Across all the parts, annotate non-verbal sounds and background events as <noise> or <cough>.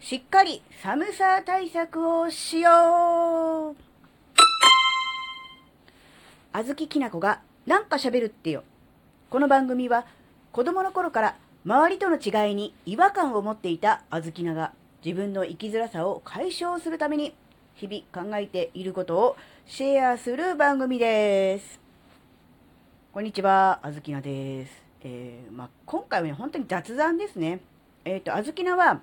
しっかり寒さ対策をしようあずききなこがなんか喋るってよ。この番組は子供の頃から周りとの違いに違和感を持っていたあずきなが自分の生きづらさを解消するために日々考えていることをシェアする番組です。こんにちは、あずきなです。えーまあ、今回はね、本当に雑談ですね。えっ、と、あずきなは、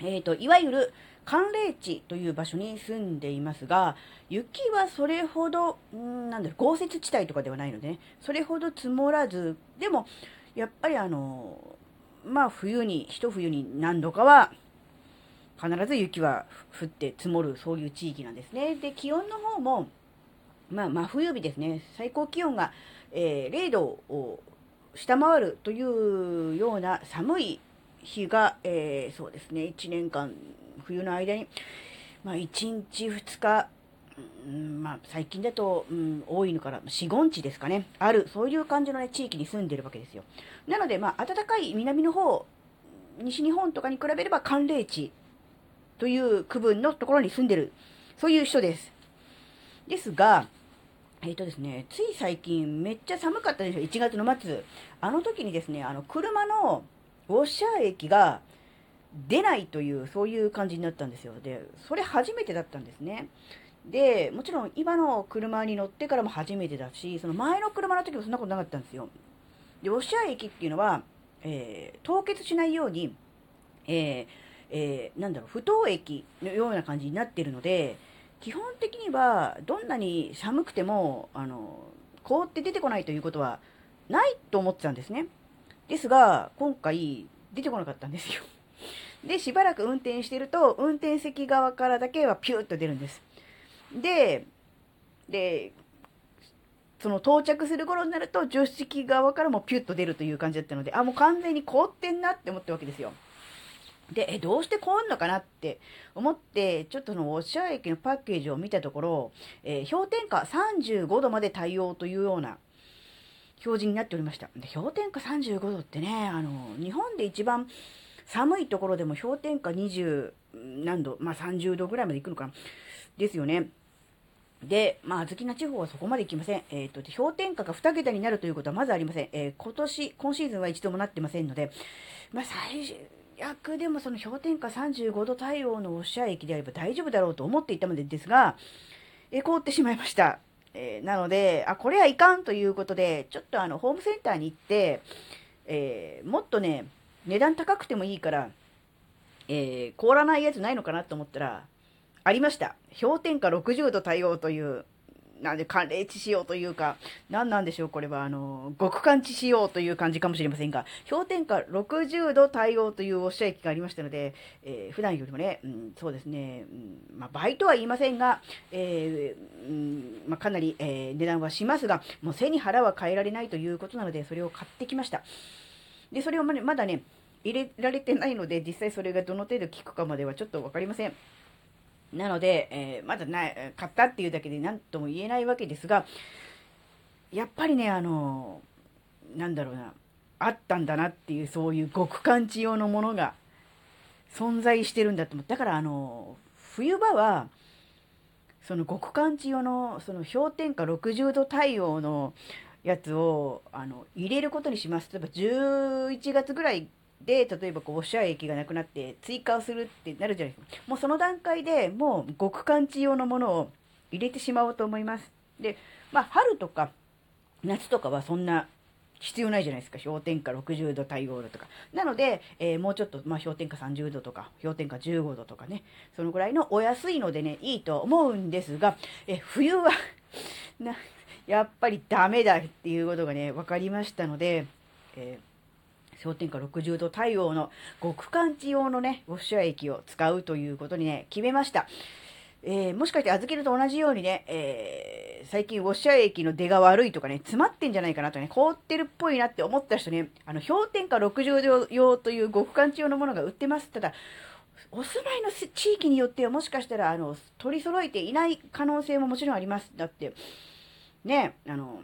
えっ、と、いわゆる寒冷地という場所に住んでいますが、雪はそれほど、んなんだろう、豪雪地帯とかではないのでね、それほど積もらず、でも、やっぱりあの、まあ冬に、一冬に何度かは、必ず雪は降って積もる、そういう地域なんですね。で、気温の方も、まあ真冬日ですね、最高気温が、えー0度を下回るというような寒い日が、えーそうですね、1年間、冬の間に、まあ、1日2日、うんまあ、最近だと、うん、多いのから、4、5日ですかね、ある、そういう感じの、ね、地域に住んでるわけですよ。なので、まあ、暖かい南の方、西日本とかに比べれば寒冷地という区分のところに住んでる、そういう人です。ですが、えっ、とですね、つい最近めっちゃ寒かったでしょ、1月の末。あの時にですね、あの、車のウォッシャー液が出ないという、そういう感じになったんですよ。で、それ初めてだったんですね。で、もちろん今の車に乗ってからも初めてだし、その前の車の時もそんなことなかったんですよ。で、ウォッシャー液っていうのは、えー凍結しないように、えーえーなんだろう、不凍液のような感じになってるので、基本的にはどんなに寒くても、あの、凍って出てこないということはないと思ってたんですね。ですが、今回出てこなかったんですよ。で、しばらく運転してると、運転席側からだけはピューッと出るんです。で、で、その到着する頃になると、助手席側からもピュッと出るという感じだったので、あ、もう完全に凍ってんなって思ったわけですよ。で、え、どうして凍んのかなって思って、ちょっとそのウォッシャー液のパッケージを見たところ、えー氷点下35度まで対応というような表示になっておりました。で氷点下35度ってね、あの、日本で一番寒いところでも氷点下20何度、まあ30度ぐらいまで行くのかな。ですよね。で、まあ、小豆な地方はそこまで行きません。えっ、と、氷点下が2桁になるということはまずありません。えー今年、今シーズンは一度もなってませんので、まあ、最悪でもその氷点下35度対応のウォッシャー液であれば大丈夫だろうと思っていたのでですが、えー凍ってしまいました。えーなので、あ、これはいかんということで、ちょっとあの、ホームセンターに行って、えーもっとね、値段高くてもいいから、えー凍らないやつないのかなと思ったら、ありました。氷点下60度対応という、なんで寒冷地仕様というか、何なんでしょう、これは、あの、極寒地仕様という感じかもしれませんが、氷点下60度対応というおっしゃ液がありましたので、えー普段よりもね、うん、そうですね、うんまあ、倍とは言いませんが、えーうんまあ、かなり、えー値段はしますが、もう背に腹は変えられないということなので、それを買ってきました。で、それをまだね、入れられてないので、実際それがどの程度効くかまではちょっとわかりません。なので、えーまだない、買ったっていうだけで何とも言えないわけですが、やっぱりね、あのなんだろうな、あったんだなっていう、そういう極寒地用のものが存在してるんだと思う。だから、あの冬場は、その極寒地用の、その氷点下60度対応のやつを、あの、入れることにします。例えば11月ぐらいで、例えばこう、ウォッシャー液がなくなって追加をするってなるじゃないですか。もうその段階でもう極寒地用のものを入れてしまおうと思います。で、まあ、春とか夏とかはそんな必要ないじゃないですか。氷点下60度対応度とか。なので、えーもうちょっと、まあ、氷点下30度とか、氷点下15度とかね、そのぐらいのお安いのでね、いいと思うんですが、え冬は <laughs> な、やっぱりダメだっていうことがね、分かりましたので、えー氷点下60度対応の極寒地用のね、ウォッシャー液を使うということにね、決めました。えーもしかして預けると同じようにね、えー最近ウォッシャー液の出が悪いとかね、詰まってんじゃないかなとね、凍ってるっぽいなって思った人ね、あの、氷点下60度用という極寒地用のものが売ってます。ただ、お住まいの地域によってはもしかしたら、あの、取り揃えていない可能性ももちろんあります。だって、ね、あの、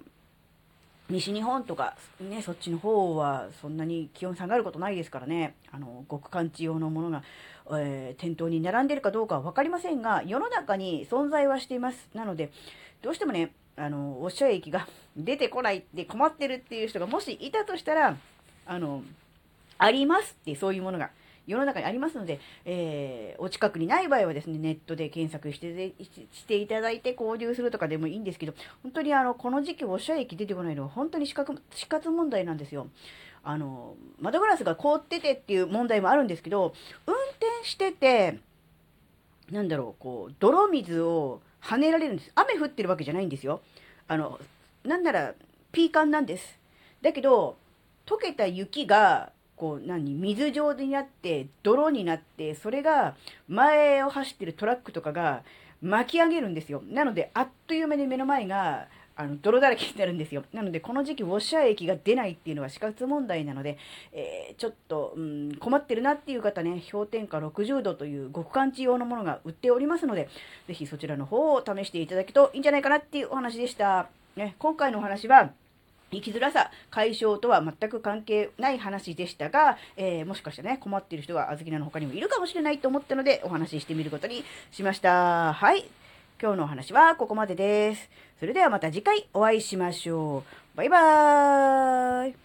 西日本とか、ね、そっちの方はそんなに気温下がることないですからね、あの、極寒地用のものがえー、店頭に並んでるかどうかは分かりませんが、世の中に存在はしています。なので、どうしてもね、あの、おっしゃい駅が <laughs> 出てこないって困ってるっていう人がもしいたとしたら、あの、ありますって、そういうものが。世の中にありますので、えー、お近くにない場合はですね、ネットで検索してしていただいて購入するとかでもいいんですけど、本当にあの、この時期、おしゃれ駅出てこないのは本当に死活死活問題なんですよ。あの、窓ガラスが凍っててっていう問題もあるんですけど、運転してて、なんだろう、こう、泥水を跳ねられるんです。雨降ってるわけじゃないんですよ。あの、なんなら、ピーカンなんです。だけど、溶けた雪がこう何？水状になって泥になってそれが前を走ってるトラックとかが巻き上げるんですよ。なのであっという間に目の前があの泥だらけになるんですよ。なのでこの時期ウォッシャー液が出ないっていうのは死活問題なので、えー、ちょっと、うん、困ってるなっていう方ね氷点下60度という極寒地用のものが売っておりますのでぜひそちらの方を試していただくといいんじゃないかなっていうお話でした、ね、今回のお話は生きづらさ解消とは全く関係ない話でしたが、えー、もしかしてね、困っている人があずきなの他にもいるかもしれないと思ったので、お話ししてみることにしました。はい。今日のお話はここまでです。それではまた次回お会いしましょう。バイバーイ。